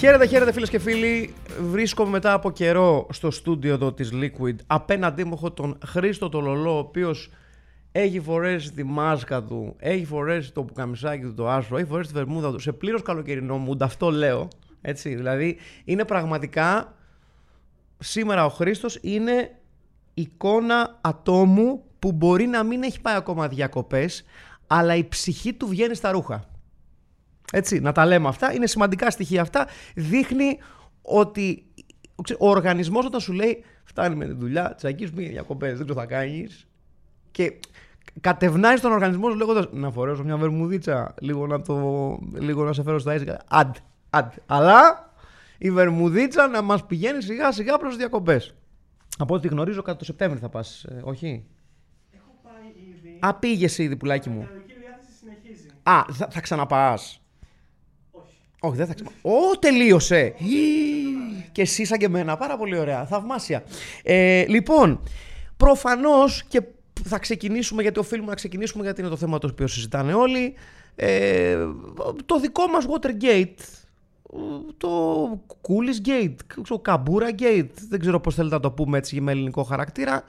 Χαίρετε, χαίρετε φίλες και φίλοι. Βρίσκομαι μετά από καιρό στο στούντιο εδώ της Liquid. Απέναντί μου έχω τον Χρήστο το Λολό, ο οποίος έχει φορέσει τη μάσκα του, έχει φορέσει το πουκαμισάκι του το άσπρο, έχει φορέσει τη βερμούδα του σε πλήρως καλοκαιρινό mood, αυτό λέω. Έτσι, δηλαδή είναι πραγματικά σήμερα ο Χρήστος είναι εικόνα ατόμου που μπορεί να μην έχει πάει ακόμα διακοπές, αλλά η ψυχή του βγαίνει στα ρούχα. Έτσι, να τα λέμε αυτά. Είναι σημαντικά στοιχεία αυτά. Δείχνει ότι ο οργανισμός όταν σου λέει φτάνει με τη δουλειά, τσακίς μία διακοπές, δεν το θα κάνεις. Και κατευνάει τον οργανισμό σου λέγοντας να φορέσω μια βερμουδίτσα, λίγο να, το, λίγο να σε φέρω στα ίσια. Αντ, αντ. Αλλά η βερμουδίτσα να μας πηγαίνει σιγά σιγά προς διακοπές. Από ό,τι γνωρίζω, κατά το Σεπτέμβριο θα πας, ε, όχι; Έχω πάει ήδη. Α, πήγες ήδη, πουλάκι μου. Η κανονική διάθεση συνεχίζει. Α, θα, θα ξαναπάς. Όχι. Όχι, δεν θα ξαναπάς. Ω, τελείωσε. Ή, Και εσύ σαν και εμένα. Πάρα πολύ ωραία. Θαυμάσια. Ε, λοιπόν, προφανώς και θα ξεκινήσουμε γιατί οφείλουμε να ξεκινήσουμε γιατί είναι το θέμα το οποίο συζητάνε όλοι. Ε, το δικό μας Watergate το Coolis Gate, το Kabura Gate, δεν ξέρω πώς θέλετε να το πούμε έτσι με ελληνικό χαρακτήρα.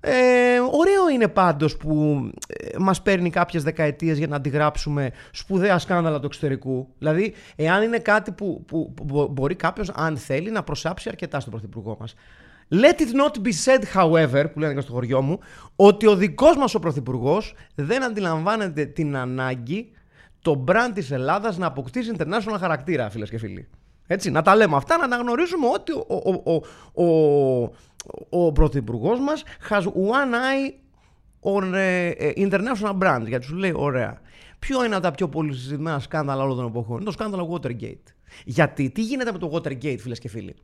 Ε, ωραίο είναι πάντως που ε, μας παίρνει κάποιες δεκαετίες για να αντιγράψουμε σπουδαία σκάνδαλα του εξωτερικού. Δηλαδή, εάν είναι κάτι που, που, που μπο- μπορεί κάποιος, αν θέλει, να προσάψει αρκετά στον Πρωθυπουργό μας. Let it not be said, however, που λένε και στο χωριό μου, ότι ο δικός μας ο Πρωθυπουργός δεν αντιλαμβάνεται την ανάγκη το brand της Ελλάδας να αποκτήσει international χαρακτήρα, φίλες και φίλοι. Έτσι, να τα λέμε αυτά, να αναγνωρίζουμε ότι ο, ο, ο, ο, ο Πρωθυπουργός μας has one eye on ε, ε, international brand. Γιατί σου λέει, ωραία, ποιο είναι από τα πιο πολύ συζητημένα σκάνδαλα όλων των εποχών; Είναι το σκάνδαλο Watergate. Γιατί, τι γίνεται με το Watergate, φίλες και φίλοι;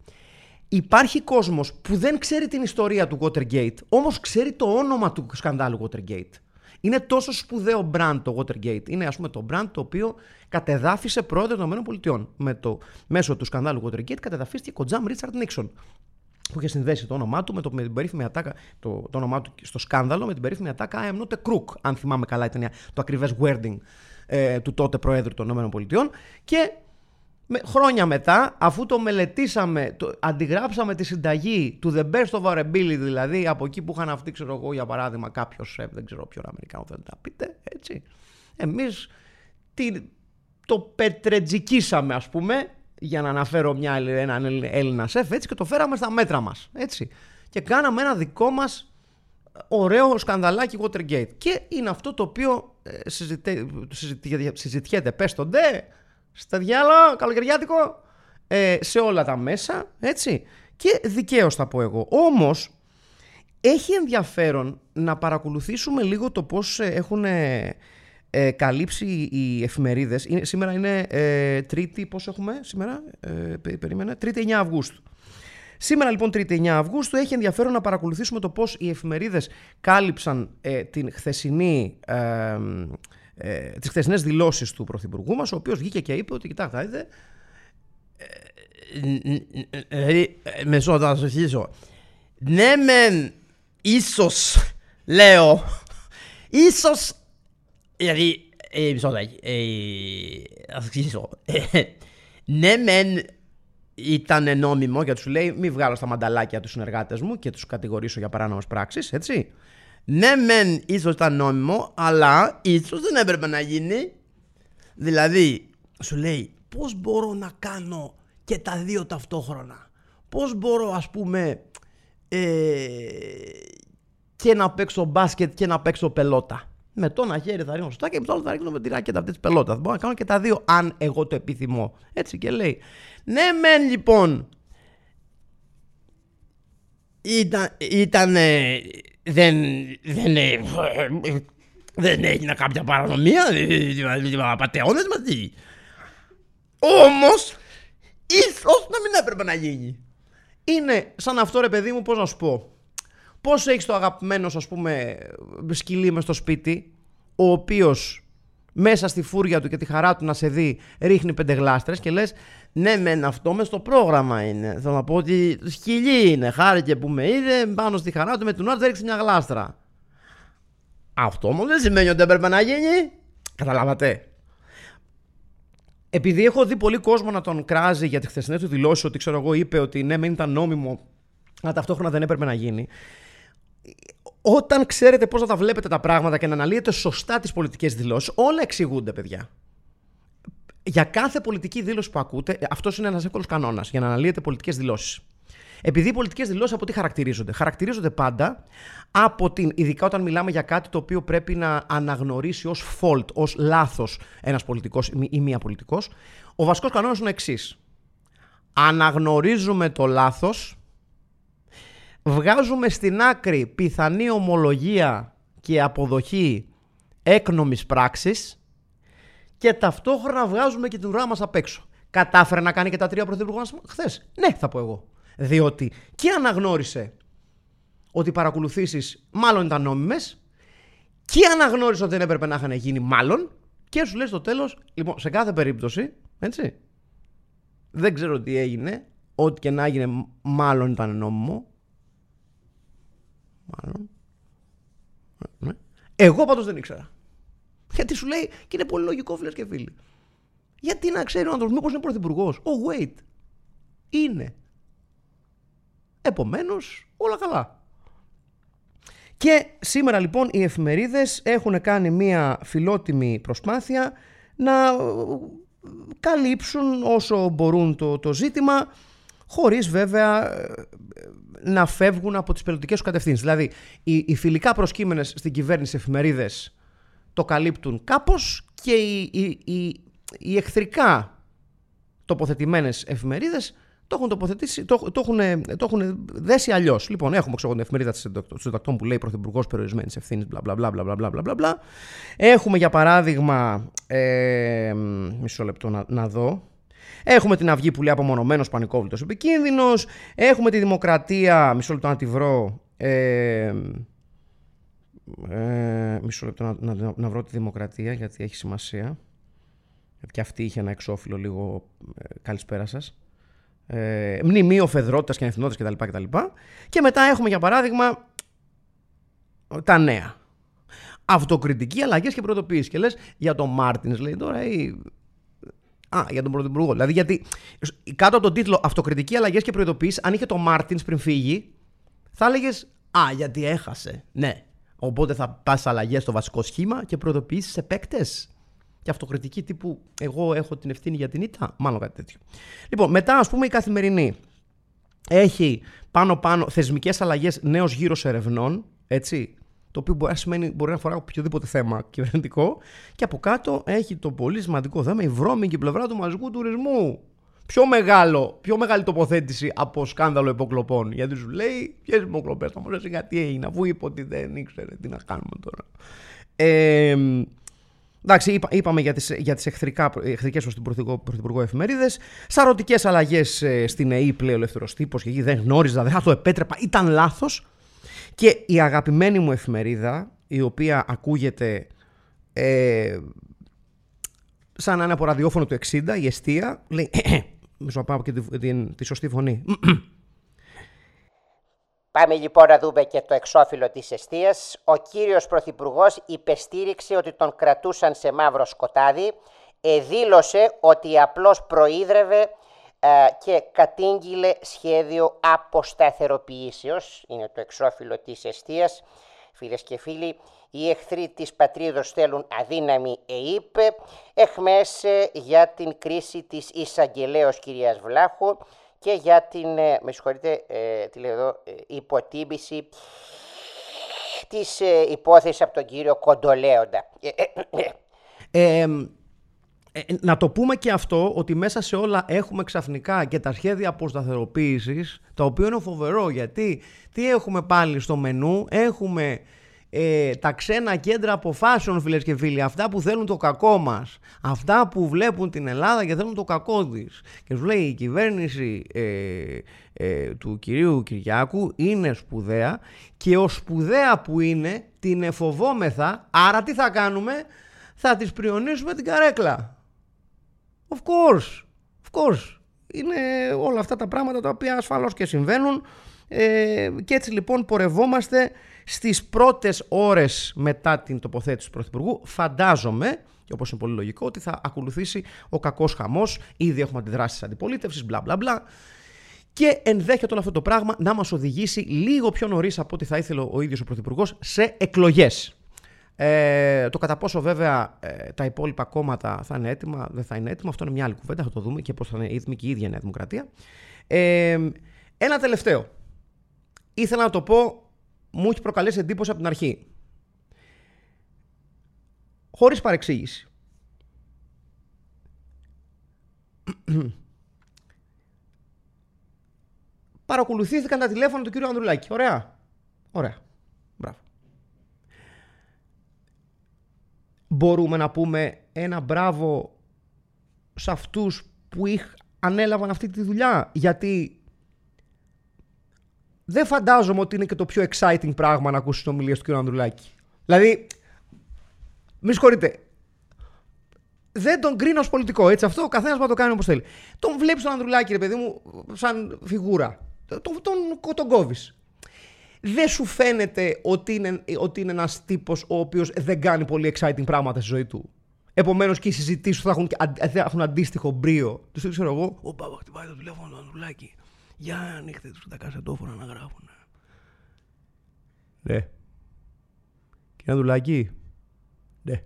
Υπάρχει κόσμος που δεν ξέρει την ιστορία του Watergate, όμως ξέρει το όνομα του σκανδάλου Watergate. Είναι τόσο σπουδαίο brand το Watergate. Είναι ας πούμε το brand το οποίο κατεδάφισε πρόεδρο των ΗΠΑ. Με το, μέσω του σκανδάλου Watergate κατεδαφίστηκε ο Τζαμ Ρίτσαρντ Νίξον. Που είχε συνδέσει το όνομά του με, το, με την περίφημη ατάκα, το, το όνομά του στο σκάνδαλο με την περίφημη ατάκα I am not a crook. Αν θυμάμαι καλά, ήταν το ακριβές wording ε, του τότε Προέδρου των ΗΠΑ. Και με, χρόνια μετά, αφού το μελετήσαμε, το, αντιγράψαμε τη συνταγή του The Best of Our Ability, δηλαδή από εκεί που είχαν αυτοί, ξέρω εγώ, για παράδειγμα, κάποιος σεφ, δεν ξέρω ποιον Αμερικάνο θέλετε να πείτε, έτσι. Εμείς τι, το πετρετζικίσαμε, ας πούμε, για να αναφέρω μια, έναν Έλληνα σεφ, έτσι, και το φέραμε στα μέτρα μας, έτσι. Και κάναμε ένα δικό μας ωραίο σκανδαλάκι Watergate. Και είναι αυτό το οποίο ε, συζητέ, συζητιέται, συζητιέται, πες το ντε, στα διάλογα, καλοκαιριάτικο, ε, σε όλα τα μέσα, έτσι. Και δικαίως θα πω εγώ. Όμως, έχει ενδιαφέρον να παρακολουθήσουμε λίγο το πώς ε, έχουν ε, ε, καλύψει οι εφημερίδες. Είναι, σήμερα είναι ε, τρίτη, πώς έχουμε σήμερα, ε, πε- περίμενε, τρίτη 9 Αυγούστου. Σήμερα λοιπόν 3η 9 Αυγούστου έχει ενδιαφέρον να παρακολουθήσουμε το πώς οι εφημερίδες κάλυψαν ε, την χθεσινή, ε, ε, τις χθεσινές δηλώσεις του Πρωθυπουργού μας, ο οποίος βγήκε και είπε ότι κοιτάξτε, είδε, Δηλαδή, μεσό θα σου αρχίσω. Ναι, μεν, ίσως, λέω, ίσως, δηλαδή, ε, μισό λεπτάκι, ε, θα σου αρχίσω. Ε, ναι, μεν, ήταν νόμιμο γιατί σου λέει μη βγάλω στα μανταλάκια του συνεργάτες μου και τους κατηγορήσω για παράνομες πράξεις, έτσι. Ναι, μεν, ίσως ήταν νόμιμο, αλλά ίσως δεν έπρεπε να γίνει. Δηλαδή, σου λέει, πώς μπορώ να κάνω και τα δύο ταυτόχρονα. Πώς μπορώ, ας πούμε, ε, και να παίξω μπάσκετ και να παίξω πελότα. Με το ένα χέρι θα ρίχνω σωστά και με το άλλο θα ρίχνω με τη ράκετα αυτή της πελότα. Μπορώ να κάνω και τα δύο, αν εγώ το επιθυμώ. Έτσι και λέει. Ναι, μεν λοιπόν. Ήταν, ήταν δεν, δεν, ε, δεν έγινε κάποια παρανομία, δηλαδή απαταιώνες μαζί. Όμως, ίσως να μην έπρεπε να γίνει. Είναι σαν αυτό ρε παιδί μου, πώς να σου πω. Πώς έχεις το αγαπημένο σου, ας πούμε, σκυλί μες στο σπίτι, ο οποίος μέσα στη φούρια του και τη χαρά του να σε δει ρίχνει πέντε γλάστρες και λες ναι μεν αυτό μες στο πρόγραμμα είναι. Θέλω να πω ότι σκυλί είναι, χάρηκε που με είδε πάνω στη χαρά του με τον άλλο ρίξει μια γλάστρα. Αυτό όμως δεν σημαίνει ότι έπρεπε να γίνει. Καταλάβατε. Επειδή έχω δει πολύ κόσμο να τον κράζει για τη χθεσινή του δηλώση ότι ξέρω εγώ είπε ότι ναι, μεν ήταν νόμιμο, αλλά ταυτόχρονα δεν έπρεπε να γίνει. Όταν ξέρετε πώς να τα βλέπετε τα πράγματα και να αναλύετε σωστά τις πολιτικές δηλώσεις, όλα εξηγούνται, παιδιά. Για κάθε πολιτική δήλωση που ακούτε, αυτός είναι ένας εύκολος κανόνας για να αναλύετε πολιτικές δηλώσεις. Επειδή οι πολιτικές δηλώσεις από τι χαρακτηρίζονται; Χαρακτηρίζονται πάντα από την. ειδικά όταν μιλάμε για κάτι το οποίο πρέπει να αναγνωρίσει ως fault, ως λάθος ένας πολιτικός ή μία πολιτικός. Ο βασικός κανόνας είναι ο εξής. Αναγνωρίζουμε το λάθος, βγάζουμε στην άκρη πιθανή ομολογία και αποδοχή έκνομης πράξης και ταυτόχρονα βγάζουμε και την ουρά μας απ' έξω. Κατάφερε να κάνει και τα τρία πρωθυπουργά χθες; Ναι, θα πω εγώ. Διότι και αναγνώρισε ότι οι παρακολουθήσεις μάλλον ήταν νόμιμες και αναγνώρισε ότι δεν έπρεπε να είχαν γίνει μάλλον και σου λέει στο τέλος, λοιπόν, σε κάθε περίπτωση, έτσι. Δεν ξέρω τι έγινε. Ό,τι και να έγινε, μάλλον ήταν νόμιμο. Μάλλον. Ναι. Εγώ πάντως δεν ήξερα. Γιατί σου λέει και είναι πολύ λογικό, φίλες και φίλοι. Γιατί να ξέρει ο άνθρωπος, μήπως είναι πρωθυπουργός. Oh, wait. Είναι. Επομένως, όλα καλά. Και σήμερα λοιπόν οι εφημερίδες έχουν κάνει μια φιλότιμη προσπάθεια να καλύψουν όσο μπορούν το, το ζήτημα χωρίς βέβαια να φεύγουν από τις πολιτικές του κατευθύνσεις. Δηλαδή οι, οι φιλικά προσκύμενες στην κυβέρνηση εφημερίδες το καλύπτουν κάπως και οι, οι, οι, οι εχθρικά τοποθετημένες εφημερίδες το έχουν τοποθετήσει, το, το, έχουν, το έχουν δέσει αλλιώς. Λοιπόν, έχουμε ξέρω, την εφημερίδα του συντακτών που λέει Πρωθυπουργός Περιορισμένης Ευθύνης, μπλα μπλα μπλα μπλα μπλα μπλα μπλα. Έχουμε για παράδειγμα. Ε, μισό λεπτό να, να δω. Έχουμε την Αυγή που λέει απομονωμένος πανικόβλητος επικίνδυνος. Έχουμε τη Δημοκρατία. Μισό λεπτό να τη βρω. Ε, ε, μισό λεπτό να, να, να, βρω τη Δημοκρατία γιατί έχει σημασία. Και αυτή είχε ένα εξώφυλλο λίγο. Ε, καλησπέρα σας ε, μνημείο φεδρότητα και ανευθυνότητας κτλ, κτλ. Και μετά έχουμε για παράδειγμα τα νέα. Αυτοκριτική, αλλαγές και πρωτοποίηση. Και λες για τον Μάρτινς, λέει τώρα, ή. Α, για τον Πρωθυπουργό. Δηλαδή, γιατί κάτω από τον τίτλο Αυτοκριτική, αλλαγές και προειδοποίηση, αν είχε το Μάρτινς πριν φύγει, θα έλεγες Α, γιατί έχασε. Ναι. Οπότε θα πας αλλαγές στο βασικό σχήμα και προειδοποιήσεις σε παίκτες και αυτοκριτική τύπου εγώ έχω την ευθύνη για την ήττα, μάλλον κάτι τέτοιο. Λοιπόν, μετά ας πούμε η καθημερινή έχει πάνω πάνω θεσμικές αλλαγές νέος γύρος ερευνών, έτσι, το οποίο μπορεί να, σημαίνει, μπορεί να αφορά οποιοδήποτε θέμα κυβερνητικό και από κάτω έχει το πολύ σημαντικό θέμα η βρώμικη πλευρά του μαζικού τουρισμού. Πιο, μεγάλο, πιο μεγάλη τοποθέτηση από σκάνδαλο υποκλοπών. Γιατί σου λέει, ποιες υποκλοπές θα μου λέει, τι έγινε, αφού είπε ότι δεν ήξερε τι να κάνουμε τώρα. Ε, Εντάξει, είπα, είπαμε για τις, για τις εχθρικά, εχθρικές προς τον Πρωθυπουργό, Πρωθυπουργό εφημερίδες. Σαρωτικές αλλαγές ε, στην ΕΕ πλέον ελεύθερος τύπος και εκεί δεν γνώριζα, δεν θα το επέτρεπα, ήταν λάθος. Και η αγαπημένη μου εφημερίδα, η οποία ακούγεται ε, σαν να είναι από ραδιόφωνο του 60, η Εστία, λέει, μισό να πάω και τη, τη, τη σωστή φωνή. Πάμε λοιπόν να δούμε και το εξώφυλλο της αιστείας. Ο κύριος Πρωθυπουργός υπεστήριξε ότι τον κρατούσαν σε μαύρο σκοτάδι, εδήλωσε ότι απλώς προείδρευε ε, και κατήγγειλε σχέδιο αποσταθεροποιήσεως. Είναι το εξώφυλλο της αιστείας. Φίλες και φίλοι, οι εχθροί της πατρίδος θέλουν αδύναμη ΕΕΠ, εχμές για την κρίση της εισαγγελέως κυρίας Βλάχου, και για την, ε, με συγχωρείτε, ε, τι λέω εδώ, ε, υποτίμηση της ε, υπόθεσης από τον κύριο Κοντολέοντα. Ε, να το πούμε και αυτό ότι μέσα σε όλα έχουμε ξαφνικά και τα σχέδια αποσταθεροποίησης τα οποία είναι φοβερό γιατί τι έχουμε πάλι στο μενού; Έχουμε ε, τα ξένα κέντρα αποφάσεων, φίλες και φίλοι, αυτά που θέλουν το κακό μας, αυτά που βλέπουν την Ελλάδα και θέλουν το κακό της. Και σου λέει η κυβέρνηση ε, ε, του κυρίου Κυριάκου είναι σπουδαία και ο σπουδαία που είναι την εφοβόμεθα, άρα τι θα κάνουμε, θα τις πριονίσουμε την καρέκλα. Of course, of course. Είναι όλα αυτά τα πράγματα τα οποία ασφαλώς και συμβαίνουν ε, και έτσι λοιπόν πορευόμαστε στις πρώτες ώρες μετά την τοποθέτηση του Πρωθυπουργού. Φαντάζομαι, και όπως είναι πολύ λογικό, ότι θα ακολουθήσει ο κακός χαμός. Ήδη έχουμε αντιδράσεις της αντιπολίτευσης, μπλα μπλα μπλα. Και ενδέχεται όλο αυτό το πράγμα να μας οδηγήσει λίγο πιο νωρίς από ό,τι θα ήθελε ο ίδιος ο Πρωθυπουργός σε εκλογές. Ε, το κατά πόσο βέβαια ε, τα υπόλοιπα κόμματα θα είναι έτοιμα, δεν θα είναι έτοιμα, αυτό είναι μια άλλη κουβέντα, θα το δούμε και πώς θα είναι έτοιμη και η ίδια η Νέα Δημοκρατία. Ε, ένα τελευταίο. Ήθελα να το πω, μου έχει προκαλέσει εντύπωση από την αρχή. Χωρίς παρεξήγηση. Παρακολουθήθηκαν τα τηλέφωνα του κύριου Ανδρουλάκη. Ωραία. Ωραία. Μπράβο. Μπορούμε να πούμε ένα μπράβο σε αυτούς που είχ, ανέλαβαν αυτή τη δουλειά. Γιατί δεν φαντάζομαι ότι είναι και το πιο exciting πράγμα να ακούσεις την ομιλία του κ. Ανδρουλάκη. Δηλαδή, μη συγχωρείτε. Δεν τον κρίνω ως πολιτικό. Έτσι, αυτό ο καθένας μπορεί να το κάνει όπως θέλει. Τον βλέπεις τον Ανδρουλάκη, ρε παιδί μου, σαν φιγούρα. Τον, τον, τον κόβεις. Δεν σου φαίνεται ότι είναι, ότι είναι ένας τύπος ο οποίος δεν κάνει πολύ exciting πράγματα στη ζωή του; Επομένως και οι συζητήσεις θα έχουν, θα έχουν αντίστοιχο μπρίο. Τους ξέρω εγώ, Ο Πάπα χτυπάει το τηλέφωνο του Ανδρουλάκη. Για ανοίχτε τους τα κασετόφωνα να γράφουν. Ναι. Κύριε Ανδρουλάκη. Ναι.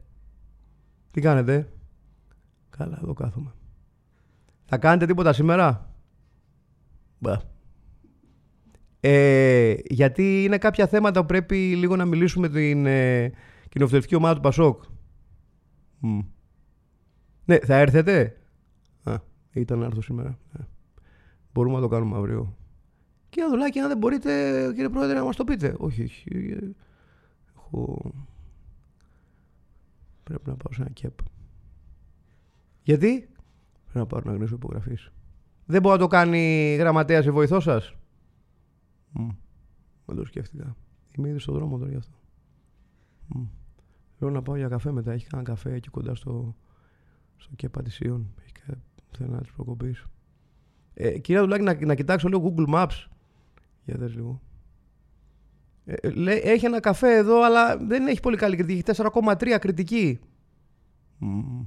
Τι κάνετε; Καλά, εδώ κάθομαι. Θα κάνετε τίποτα σήμερα; Μπα. Ε, γιατί είναι κάποια θέματα που πρέπει λίγο να μιλήσουμε την ε, κοινοβουλευτική ομάδα του Πασόκ. Ναι, θα έρθετε; Α, ήταν να έρθω σήμερα. Ναι. Μπορούμε να το κάνουμε αύριο. Κύριε Αδουλάκη, αν δεν μπορείτε, κύριε Πρόεδρε, να μας το πείτε. Όχι, όχι. Έχω... Πρέπει να πάω σε ένα κέπ. Γιατί; Πρέπει να πάω να γνωρίσω υπογραφής. Δεν μπορεί να το κάνει γραμματέα ή βοηθό σα. Δεν το σκέφτηκα. Είμαι ήδη στον δρόμο τώρα γι' αυτό. Θέλω να πάω για καφέ μετά. Έχει κανένα καφέ εκεί κοντά στο, στο κέπα της Ιων. Θέλω να της προκοπήσω. Ε, κυρία Δουλάκη, να, να κοιτάξω λίγο Google Maps. Για δες λίγο. Ε, ε λέει, έχει ένα καφέ εδώ, αλλά δεν έχει πολύ καλή κριτική. Έχει 4,3 κριτική. Mm.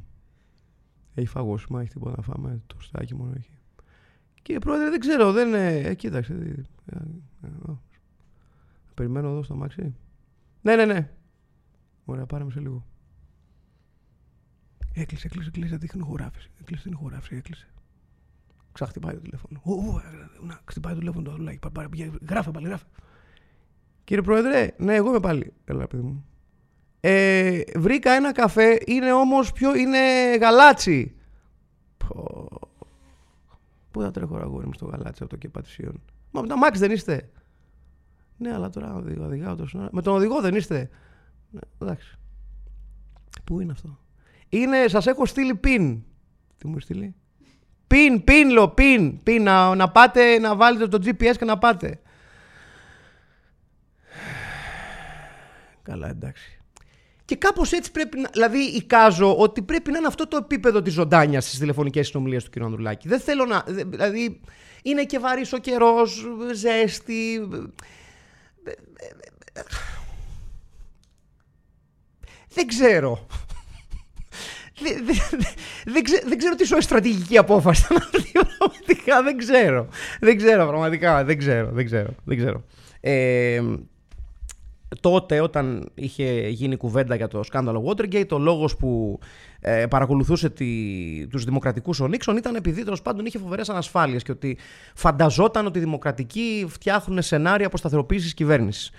Έχει φαγόσιμα, έχει τίποτα να φάμε. Το στάκι μόνο έχει. Κύριε Πρόεδρε, δεν ξέρω, δεν. Ε, κοίταξε. Ε, ε, περιμένω εδώ στο μάξι. Ναι, ναι, ναι. Ωραία, πάρε με σε λίγο. Έκλεισε, έκλεισε, έκλεισε. Δείχνει χωράφηση. Έκλεισε την χωράφηση, έκλεισε. Ξαχτυπάει το τηλέφωνο. Ου, να χτυπάει το τηλέφωνο το δουλάκι. Γράφε πάλι, γράφε. Κύριε Πρόεδρε, ναι, εγώ είμαι πάλι. Έλα, παιδί μου. Ε, βρήκα ένα καφέ, είναι όμως πιο, είναι γαλάτσι. Πω. Πού θα τρέχω αγόρι μου στο γαλάτσι από το κεπατησίων. Μα με τα μάξι δεν είστε. Ναι, αλλά τώρα οδηγάω, οδηγάω τόσο. Με τον οδηγό δεν είστε. Ναι, εντάξει. Πού είναι αυτό; Είναι, σας έχω στείλει πιν. Τι μου στείλει; Πιν, πιν, λο, πιν, πιν, να, να πάτε, να βάλετε το GPS και να πάτε. Καλά, εντάξει. Και κάπως έτσι πρέπει να. Δηλαδή, εικάζω ότι πρέπει να είναι αυτό το επίπεδο της ζωντάνιας στις τηλεφωνικές συνομιλίες του κ. Ανδρουλάκη. Δεν θέλω να. Δηλαδή, είναι και βαρύς ο καιρός, ζέστη. Δεν ξέρω δεν, δεν, δεν, ξέρω τι σου στρατηγική απόφαση πραγματικά δεν ξέρω. Δεν ξέρω πραγματικά. Δεν ξέρω. Δεν ξέρω. Δεν ξέρω. Ε, τότε όταν είχε γίνει κουβέντα για το σκάνδαλο Watergate, ο λόγος που ε, παρακολουθούσε τη, τους δημοκρατικούς ο Νίξον ήταν επειδή τέλος πάντων είχε φοβερές ανασφάλειες και ότι φανταζόταν ότι οι δημοκρατικοί φτιάχνουν σενάρια αποσταθεροποίησης κυβέρνησης.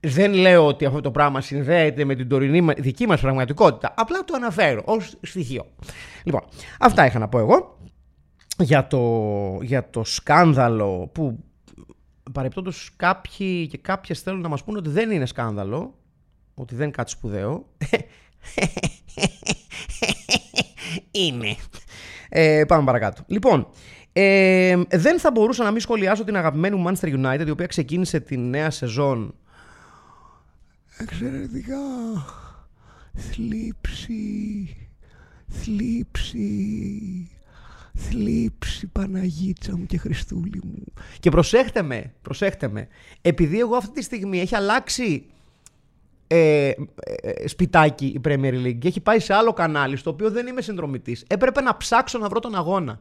Δεν λέω ότι αυτό το πράγμα συνδέεται με την τωρινή δική μας πραγματικότητα. Απλά το αναφέρω ως στοιχείο. Λοιπόν, αυτά είχα να πω εγώ για το, για το σκάνδαλο που παρεπτόντως κάποιοι και κάποιες θέλουν να μας πούνε ότι δεν είναι σκάνδαλο. ότι δεν είναι κάτι σπουδαίο. είναι. Ε, πάμε παρακάτω. Λοιπόν, ε, δεν θα μπορούσα να μην σχολιάσω την αγαπημένη μου Manchester United, η οποία ξεκίνησε τη νέα σεζόν εξαιρετικά θλίψη, θλίψη, θλίψη Παναγίτσα μου και Χριστούλη μου. Και προσέχτε με, προσέχτε με, επειδή εγώ αυτή τη στιγμή έχει αλλάξει ε, ε, σπιτάκι η Premier League και έχει πάει σε άλλο κανάλι στο οποίο δεν είμαι συνδρομητής, έπρεπε να ψάξω να βρω τον αγώνα.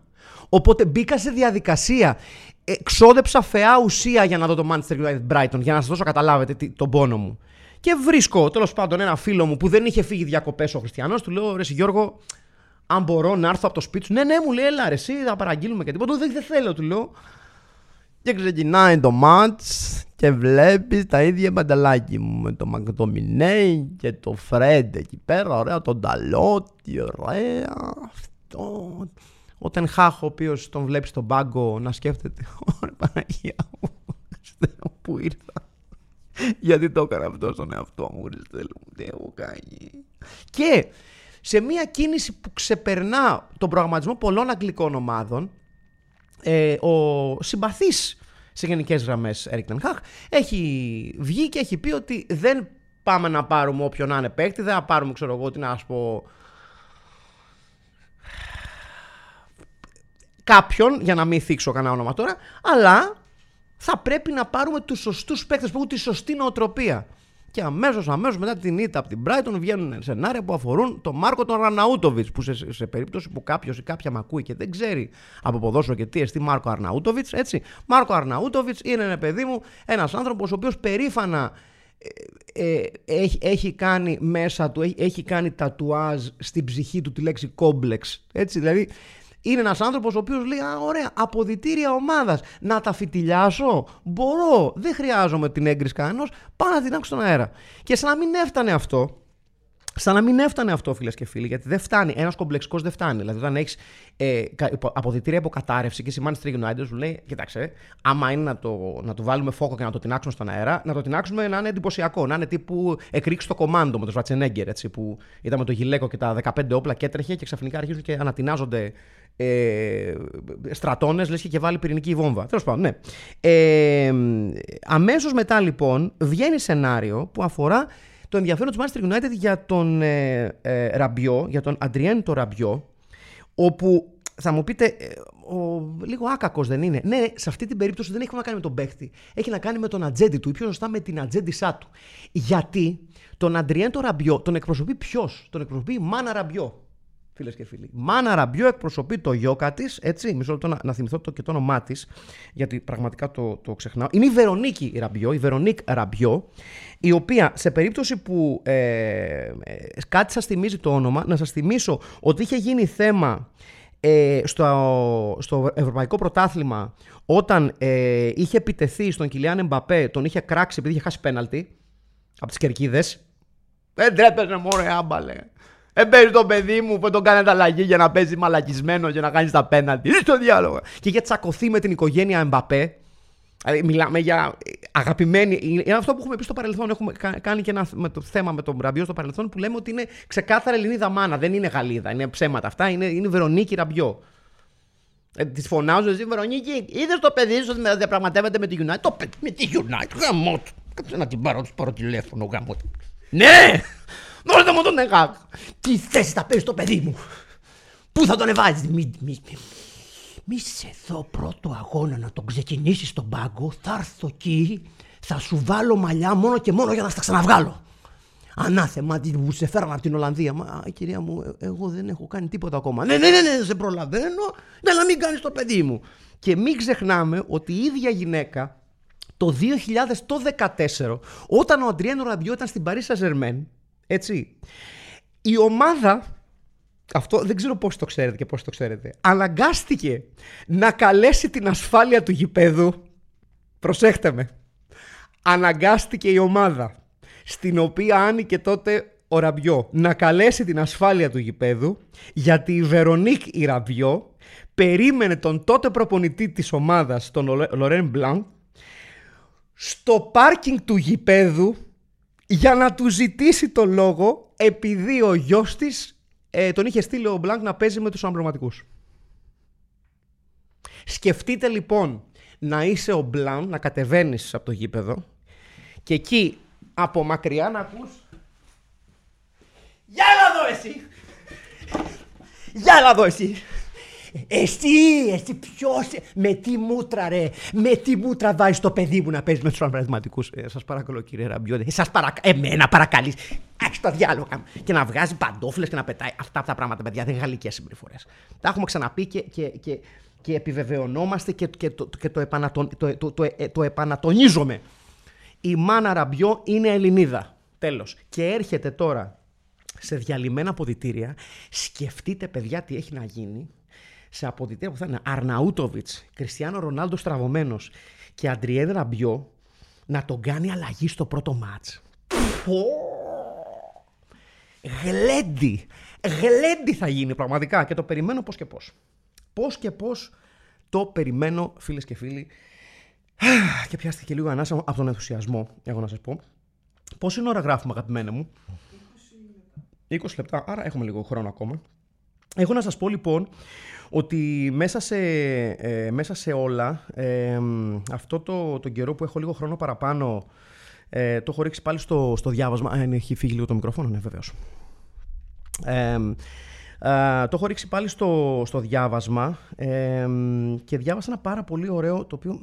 Οπότε μπήκα σε διαδικασία. Ε, ξόδεψα φαιά ουσία για να δω το Manchester United Brighton, για να σας δώσω καταλάβετε τι- τον πόνο μου. Και βρίσκω τέλος πάντων ένα φίλο μου που δεν είχε φύγει διακοπές ο Χριστιανός, του λέω ρε εσύ, Γιώργο, αν μπορώ να έρθω από το σπίτι σου. Ναι, ναι, μου λέει, έλα ρε, εσύ θα παραγγείλουμε και τίποτα. Δεν, δεν θέλω, του λέω. Και ξεκινάει το μάτς και βλέπεις τα ίδια μπανταλάκι μου με το Μακτομινέι και το Φρέντ εκεί πέρα, ωραία, τον Νταλότη, ωραία, αυτό. Ο Τενχάχ, ο οποίος τον βλέπεις στον πάγκο να σκέφτεται, ωραία Παναγία μου, Χριστέ μου, πού ήρθα; Γιατί το έκανα αυτό στον εαυτό μου, Χριστέ μου, τι έχω κάνει. Και σε μια κίνηση που ξεπερνά τον προγραμματισμό πολλών αγγλικών ομάδων, ε, ο συμπαθής σε γενικές γραμμές Eric Ten Hag έχει βγει και έχει πει ότι δεν πάμε να πάρουμε όποιον να είναι παίκτη, δεν θα πάρουμε ξέρω εγώ τι να σου πω κάποιον, για να μην θίξω κανένα όνομα τώρα, αλλά θα πρέπει να πάρουμε τους σωστούς παίκτες που έχουν τη σωστή νοοτροπία. Και αμέσως, αμέσως μετά την ήττα από την Brighton βγαίνουν σενάρια που αφορούν τον Μάρκο τον Ραναούτοβιτ. Που σε, σε περίπτωση που κάποιος ή κάποια με ακούει και δεν ξέρει από ποδόσφαιρο και τι εστί Μάρκο Αρναούτοβιτς, έτσι. Μάρκο Αρναούτοβιτς είναι ένα παιδί μου, ένας άνθρωπος ο οποίος περήφανα ε, ε, έχει, έχει κάνει μέσα του, έχει, έχει κάνει τατουάζ στην ψυχή του τη λέξη κόμπλεξ. Έτσι, δηλαδή είναι ένας άνθρωπος ο οποίος λέει: Α, ωραία, αποδητήρια ομάδας. Να τα φιτιλιάσω. Μπορώ. Δεν χρειάζομαι την έγκριση κανενό. Πάω να την άκουσω στον αέρα. Και σαν να μην έφτανε αυτό, Σαν να μην έφτανε αυτό, φίλες και φίλοι, γιατί δεν φτάνει. Ένας κομπλεξικός δεν φτάνει. Δηλαδή, όταν έχεις ε, κα- υπο- αποδητήρια υποκατάρρευση και η Manchester United σου λέει: Κοιτάξτε, άμα είναι να το, να το βάλουμε φόκο και να το τεινάξουμε στον αέρα, να το τεινάξουμε να είναι εντυπωσιακό. Να είναι τύπου εκρήξει το κομμάντο με το Schwarzenegger, έτσι, που ήταν με το γυλαίκο και τα 15 όπλα και έτρεχε και ξαφνικά αρχίζουν και ανατινάζονται ε, στρατώνες, λες και, και βάλει πυρηνική βόμβα. Τέλος πάντων, ναι. Ε, Αμέσως μετά λοιπόν βγαίνει σενάριο που αφορά το ενδιαφέρον του Manchester United για τον ε, ε, Ραμπιό, για τον Αντριέν το Ραμπιό, όπου θα μου πείτε, ε, ο, λίγο άκακος δεν είναι. Ναι, σε αυτή την περίπτωση δεν έχει να κάνει με τον παίχτη. Έχει να κάνει με τον ατζέντη του ή πιο σωστά με την ατζέντισά του. Γιατί τον Αντριέν το Ραμπιό τον εκπροσωπεί ποιος, τον εκπροσωπεί η Μάνα Ραμπιό. Φίλες και φίλοι. Μάνα Ραμπιό εκπροσωπεί το γιόκα της, έτσι. Μισό λεπτό να, να θυμηθώ το, και το όνομά της, γιατί πραγματικά το, το ξεχνάω. Είναι η Βερονίκη Ραμπιό, η Βερονίκ Ραμπιό, η οποία σε περίπτωση που ε, ε, κάτι σας θυμίζει το όνομα, να σας θυμίσω ότι είχε γίνει θέμα ε, στο, στο Ευρωπαϊκό Πρωτάθλημα όταν ε, είχε επιτεθεί στον Κιλιάν Εμπαπέ, τον είχε κράξει επειδή είχε χάσει πέναλτι από τις κερκίδες. Δεν τρέπεσαι μωρέ άμπαλε. Δεν παίζει το παιδί μου που τον κάνετε αλλαγή για να παίζει μαλακισμένος και να κάνεις τα πέναλτι. Τι το διάλογο. Και είχε τσακωθεί με την οικογένεια Εμπαπέ. Δηλαδή, μιλάμε για αγαπημένη. Είναι αυτό που έχουμε πει στο παρελθόν. Έχουμε κα- κάνει και ένα με το θέμα με τον Ραμπιό στο παρελθόν που λέμε ότι είναι ξεκάθαρα Ελληνίδα μάνα. Δεν είναι Γαλλίδα. Είναι ψέματα αυτά. Είναι, είναι Βερονίκη Ραμπιό. Ε, τη φωνάζω εσύ, Βερονίκη, είδες το παιδί σου ότι με διαπραγματεύεται με τη United; Το παιδί με τη United, γαμό του. Κάτσε να την πάρω, του πάρω τηλέφωνο, γαμό του. Ναι! Δώστε μου τον ΕΓΑΚ. Τι θέση θα παίζει το παιδί μου; Πού θα τον εβάζεις; Μη, μη, μη, μη σε δω πρώτο αγώνα να τον ξεκινήσεις στον πάγκο. Θα έρθω εκεί, θα σου βάλω μαλλιά μόνο και μόνο για να στα ξαναβγάλω. Ανάθεμα τι που σε φέραν από την Ολλανδία. Μα κυρία μου, ε, εγώ δεν έχω κάνει τίποτα ακόμα. Ναι, ναι, ναι, ναι, σε προλαβαίνω. Ναι, να μην κάνεις το παιδί μου. Και μην ξεχνάμε ότι η ίδια γυναίκα το 2014, όταν ο Αντριέν ο Ραμπιό ήταν στην Παρί Σεν Ζερμέν, έτσι, η ομάδα, αυτό δεν ξέρω πώς το ξέρετε και πώς το ξέρετε, αναγκάστηκε να καλέσει την ασφάλεια του γηπέδου, προσέχτε με, αναγκάστηκε η ομάδα στην οποία ανήκε τότε ο Ραμπιό να καλέσει την ασφάλεια του γηπέδου γιατί η Βερονίκ η Ραμπιό περίμενε τον τότε προπονητή της ομάδας, τον Λορέν Μπλαν, στο πάρκινγκ του γηπέδου για να του ζητήσει το λόγο επειδή ο γιος της ε, τον είχε στείλει ο Μπλάνκ να παίζει με τους αμπλωματικούς. Σκεφτείτε λοιπόν να είσαι ο Μπλάν, να κατεβαίνεις από το γήπεδο και εκεί από μακριά να ακούς «Γεια να δω εσύ! Γεια να δω εσύ! Εσύ, εσύ ποιος, με τι μούτρα ρε, με τι μούτρα βάζεις το παιδί μου να παίζει με τους πραγματικούς. Ε, σας παρακαλώ κύριε Ραμπιώτη, ε, σας παρακα... εμένα παρακαλείς, έχεις το διάλογο και να βγάζει παντόφλες και να πετάει αυτά τα πράγματα παιδιά, δεν είναι γαλλικές συμπεριφορές. Τα έχουμε ξαναπεί και, και, και, και επιβεβαιωνόμαστε και, και, το, και το, επανατον, το, το, το, ε, το επανατονίζομαι. Η μάνα Ραμπιό είναι Ελληνίδα. Τέλος. Και έρχεται τώρα σε διαλυμένα αποδητήρια. Σκεφτείτε, παιδιά, τι έχει να γίνει σε αποδητήρια που θα είναι Αρναούτοβιτς, Κριστιανό Ρονάλντο στραβωμένος και Αντριέδ Ραμπιό να τον κάνει αλλαγή στο πρώτο μάτς. Γλέντι. Γλέντι θα γίνει πραγματικά και το περιμένω πώς και πώς. Πώς και πώς το περιμένω φίλες και φίλοι. Και πιάστηκε λίγο ανάσα από τον ενθουσιασμό, έχω να σας πω. Πόση ώρα γράφουμε αγαπημένα μου; 20 λεπτά, άρα έχουμε λίγο χρόνο ακόμα. Έχω να σας πω λοιπόν ότι μέσα σε, ε, μέσα σε όλα, ε, αυτό το, το καιρό που έχω λίγο χρόνο παραπάνω, ε, το έχω ρίξει πάλι στο, στο διάβασμα. Αν έχει φύγει λίγο το μικρόφωνο, ναι βεβαίως. Ε, το έχω ρίξει πάλι στο, στο διάβασμα και διάβασα ένα πάρα πολύ ωραίο, το οποίο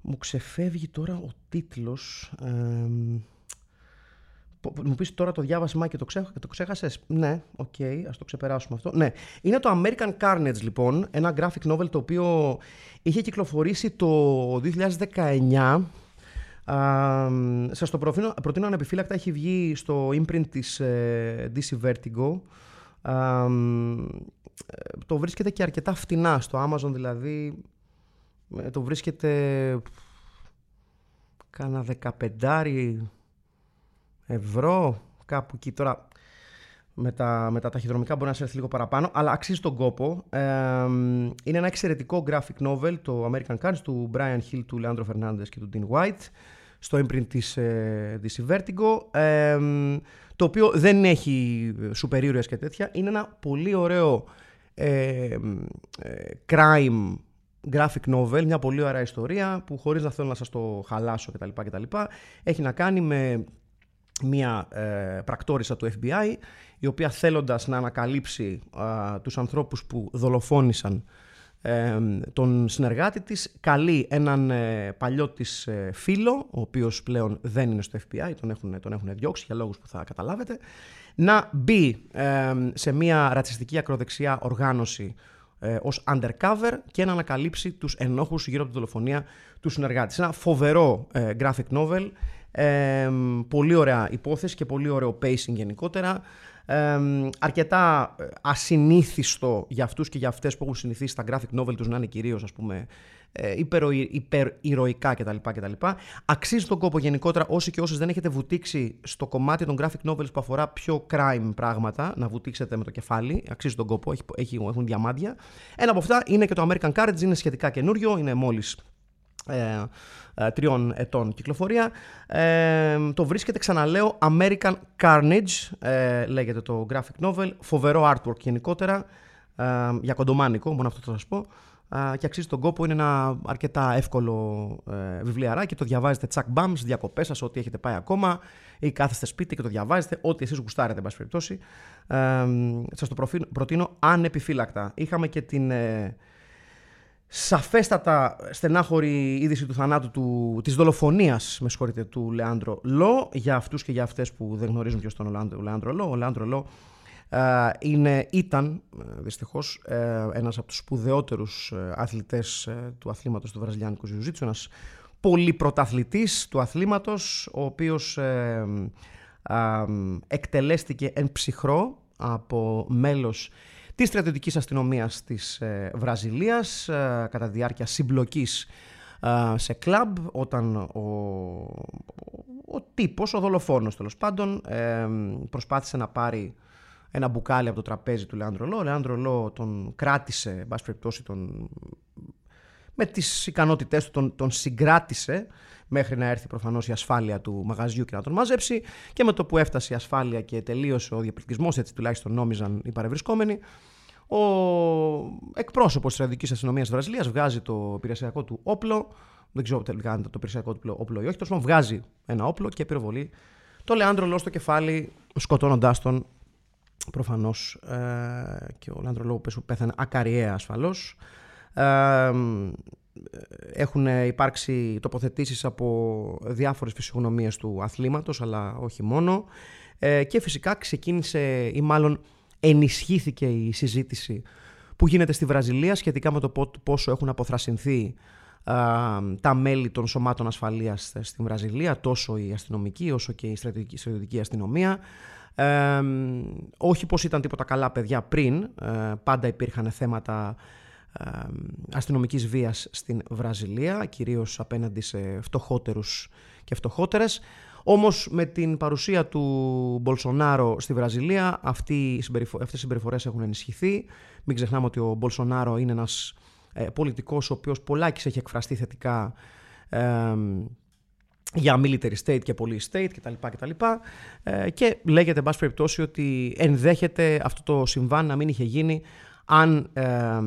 μου ξεφεύγει τώρα ο τίτλος. Μου πεις τώρα το διάβασμα και το, ξέχ, το ξέχασες; Ναι, OK, okay, ας το ξεπεράσουμε αυτό. Ναι. Είναι το American Carnage, λοιπόν. Ένα graphic novel το οποίο είχε κυκλοφορήσει το 2019. Ε, σας το προτείνω, προτείνω ανεπιφύλακτα, έχει βγει στο imprint της ε, DC Vertigo. Uh, το βρίσκεται και αρκετά φτηνά στο Amazon, δηλαδή ε, το βρίσκεται κάνα δεκαπεντάρι ευρώ, κάπου εκεί τώρα με τα, με τα ταχυδρομικά μπορεί να σε έρθει λίγο παραπάνω, αλλά αξίζει τον κόπο. Ε, είναι ένα εξαιρετικό graphic novel, το American Cards, του Brian Hill, του Leandro Fernandez και του Dean White, στο imprint της, ε, της Vertigo, ε, το οποίο δεν έχει σούπερ ήρωες και τέτοια. Είναι ένα πολύ ωραίο ε, crime graphic novel, μια πολύ ωραία ιστορία που χωρίς να θέλω να σας το χαλάσω κτλ. κτλ έχει να κάνει με μια ε, πρακτόρισα του FBI η οποία θέλοντας να ανακαλύψει α, τους ανθρώπους που δολοφόνησαν ε, τον συνεργάτη της καλεί έναν ε, παλιό της ε, φίλο ο οποίος πλέον δεν είναι στο FBI τον έχουν, τον έχουν διώξει για λόγους που θα καταλάβετε να μπει σε μια ρατσιστική ακροδεξιά οργάνωση ε, ως undercover και να ανακαλύψει τους ενόχους γύρω από τη δολοφονία του συνεργάτη. Ένα φοβερό graphic novel πολύ ωραία υπόθεση και πολύ ωραίο pacing γενικότερα. αρκετά ε, ασυνήθιστο για αυτούς και για αυτές που έχουν συνηθίσει τα graphic novel τους να είναι κυρίως ας πούμε ε, υπερηρωικά κτλ, κτλ. Αξίζει τον κόπο γενικότερα όσοι και όσες δεν έχετε βουτήξει στο κομμάτι των graphic novels που αφορά πιο crime πράγματα να βουτήξετε με το κεφάλι. Αξίζει τον κόπο, έχει, έχουν διαμάντια. Ένα από αυτά είναι και το American Cards, είναι σχετικά καινούριο, είναι μόλις ε, ε, τριών ετών κυκλοφορία. Ε, το βρίσκεται, ξαναλέω, American Carnage, ε, λέγεται το graphic novel. Φοβερό artwork γενικότερα, ε, για κοντομάνικο, μόνο αυτό θα σας πω. και αξίζει τον κόπο, είναι ένα αρκετά εύκολο ε, βιβλιαράκι. Το διαβάζετε τσακ μπαμς στις διακοπές σας, ό,τι έχετε πάει ακόμα, ή κάθεστε σπίτι και το διαβάζετε, ό,τι εσείς γουστάρετε, εν πάση περιπτώσει. Ε, σας το προτείνω ανεπιφύλακτα. Είχαμε και την σαφέστατα στενάχωρη είδηση του θανάτου του, της δολοφονίας με συγχωρείτε, του Λεάντρο Λό για αυτούς και για αυτές που δεν γνωρίζουν ποιος ήταν ο Λεάντρο Λό ο Λεάντρο Λό ε, είναι, ήταν ε, δυστυχώς ε, ένας από τους σπουδαιότερους ε, αθλητές του αθλήματος του Βραζιλιάνικου Ζιουζίτσου ένας πολύ πρωταθλητής του αθλήματος ο οποίος εκτελέστηκε εν ψυχρό από μέλος της στρατιωτικής αστυνομίας της ε, Βραζιλίας ε, κατά τη διάρκεια συμπλοκής ε, σε κλαμπ όταν ο, ο, τύπος, ο δολοφόνος τέλος πάντων προσπάθησε να πάρει ένα μπουκάλι από το τραπέζι του Λεάνδρο Λό. Ο Λεάνδρο Λό τον κράτησε, εν πάση περιπτώσει τον με τις ικανότητές του τον, τον συγκράτησε μέχρι να έρθει προφανώς η ασφάλεια του μαγαζιού και να τον μαζέψει και με το που έφτασε η ασφάλεια και τελείωσε ο διαπληκτισμός, έτσι τουλάχιστον νόμιζαν οι παρευρισκόμενοι, ο εκπρόσωπος της Στρατιωτικής Αστυνομίας της Βραζιλίας βγάζει το υπηρεσιακό του όπλο, δεν ξέρω τελικά αν ήταν το υπηρεσιακό του όπλο ή όχι, τόσο βγάζει ένα όπλο και πυροβολεί το Λεάντρο Λό στο κεφάλι, σκοτώνοντάς τον προφανώς ε, και ο Λεάντρο Λό πέθανε ακαριέα ασφαλώς. Ε, έχουν υπάρξει τοποθετήσεις από διάφορες φυσιογνωμίες του αθλήματος, αλλά όχι μόνο. Ε, και φυσικά ξεκίνησε ή μάλλον ενισχύθηκε η συζήτηση που γίνεται στη Βραζιλία σχετικά με το πόσο έχουν αποθρασινθεί τα μέλη των σωμάτων ασφαλείας στην Βραζιλία, τόσο η αστυνομική όσο και η στρατιωτική, στρατιωτική αστυνομία. Ε, όχι πως ήταν τίποτα καλά παιδιά πριν, ε, πάντα υπήρχαν θέματα ε, αστυνομικής βίας στην Βραζιλία, κυρίως απέναντι σε φτωχότερους και φτωχότερες. Όμως με την παρουσία του Μπολσονάρο στη Βραζιλία αυτοί, αυτές οι συμπεριφορές έχουν ενισχυθεί. Μην ξεχνάμε ότι ο Μπολσονάρο είναι ένας ε, πολιτικός ο οποίος πολλάκις έχει εκφραστεί θετικά ε, για military state και police state κτλ. κτλ. Ε, και λέγεται, εν πάση περιπτώσει, ότι ενδέχεται αυτό το συμβάν να μην είχε γίνει αν ε,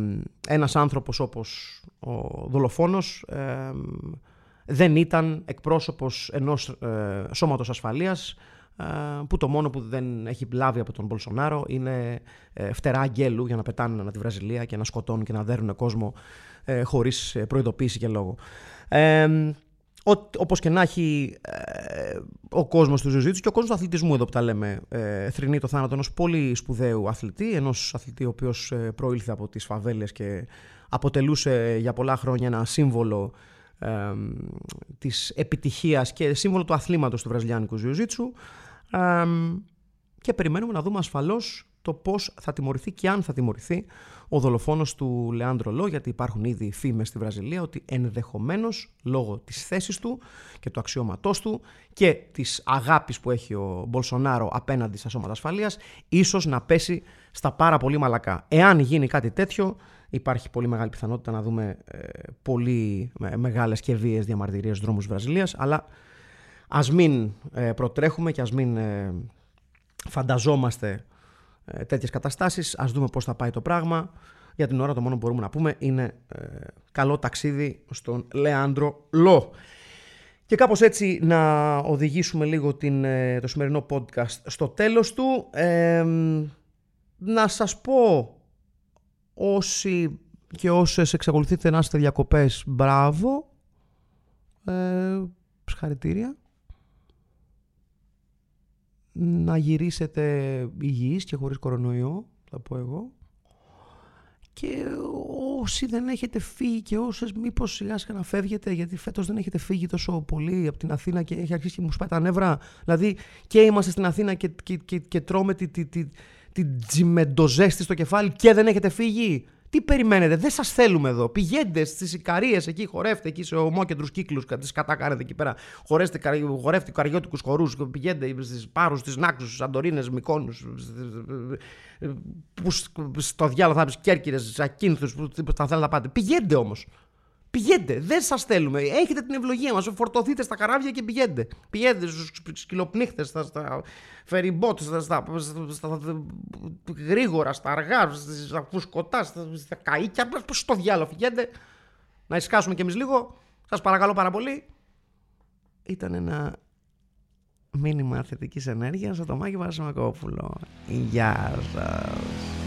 ένας άνθρωπος όπως ο δολοφόνος ε, δεν ήταν εκπρόσωπος ενός ε, σώματος ασφαλείας ε, που το μόνο που δεν έχει λάβει από τον Μπολσονάρο είναι ε, φτερά αγγέλου για να πετάνε ανά τη Βραζιλία και να σκοτώνουν και να δέρουν κόσμο ε, χωρίς προειδοποίηση και λόγο. Ε, Όπως και να έχει ο κόσμος τους Ζουζίτσου και ο κόσμος του αθλητισμού, εδώ που τα λέμε, ε, θρυνεί το θάνατο ενός πολύ σπουδαίου αθλητή, ενός αθλητή ο οποίος ε, προήλθε από τις φαβέλες και αποτελούσε για πολλά χρόνια ένα σύμβολο ε, της επιτυχίας και σύμβολο του αθλήματος του βραζιλιάνικου Ζιουζίτσου και περιμένουμε να δούμε ασφαλώς το πώς θα τιμωρηθεί και αν θα τιμωρηθεί ο δολοφόνος του Λεάντρο Λό, γιατί υπάρχουν ήδη φήμες στη Βραζιλία ότι ενδεχομένως λόγω της θέσης του και του αξιώματός του και της αγάπης που έχει ο Μπολσονάρο απέναντι στα σώματα ασφαλείας, ίσως να πέσει στα πάρα πολύ μαλακά. Εάν γίνει κάτι τέτοιο, υπάρχει πολύ μεγάλη πιθανότητα να δούμε ε, πολύ μεγάλες και βίες διαμαρτυρίες στους δρόμους Βραζιλίας, αλλά ας μην ε, προτρέχουμε και ας μην ε, φανταζόμαστε ε, τέτοιες καταστάσεις, ας δούμε πώς θα πάει το πράγμα. Για την ώρα το μόνο που μπορούμε να πούμε είναι ε, καλό ταξίδι στον Λεάντρο Λό. Και κάπως έτσι να οδηγήσουμε λίγο την, ε, το σημερινό podcast στο τέλος του. να σας πω όσοι και όσες εξακολουθείτε να είστε διακοπές, μπράβο. Ε, συγχαρητήρια να γυρίσετε υγιείς και χωρίς κορονοϊό, θα πω εγώ. Και όσοι δεν έχετε φύγει και όσες μήπως σιγά σιγά να φεύγετε γιατί φέτος δεν έχετε φύγει τόσο πολύ από την Αθήνα και έχει αρχίσει και μου σπάει τα νεύρα. Δηλαδή και είμαστε στην Αθήνα και, και, και, και τρώμε την τη, τη, τη, τζιμεντοζέστη στο κεφάλι και δεν έχετε φύγει. Τι περιμένετε, δεν σας θέλουμε εδώ. Πηγαίνετε στις Ικαρίες εκεί, χορεύτε εκεί σε ομόκεντρους κύκλους. Τις κατά κάνετε εκεί πέρα. Χορεύτε, χορεύτε καριώτικους χορούς. Πηγαίνετε στις Πάρους, στις Νάξους, στις Αντορίνες, Μικόνου. Στο διάλογο θα πεις Κέρκυρες, Ακίνθου, που θα θέλετε να πάτε. Πηγαίνετε όμως. Πηγαίνετε, δεν σας θέλουμε. Έχετε την ευλογία μας. Φορτωθείτε στα καράβια και πηγαίνετε. Πηγαίνετε στους σκυλοπνίχτες, στα, στα φεριμπότ, στα, στα, στα, γρήγορα, στα αργά, στα φουσκωτά, στα, στα καίκια. Στο διάλογο πηγαίνετε. Να εσκάσουμε κι εμείς λίγο. Σας παρακαλώ πάρα πολύ. Ήταν ένα μήνυμα θετικής ενέργειας στο Τομάκι Βασιμακόπουλο. Γεια σας.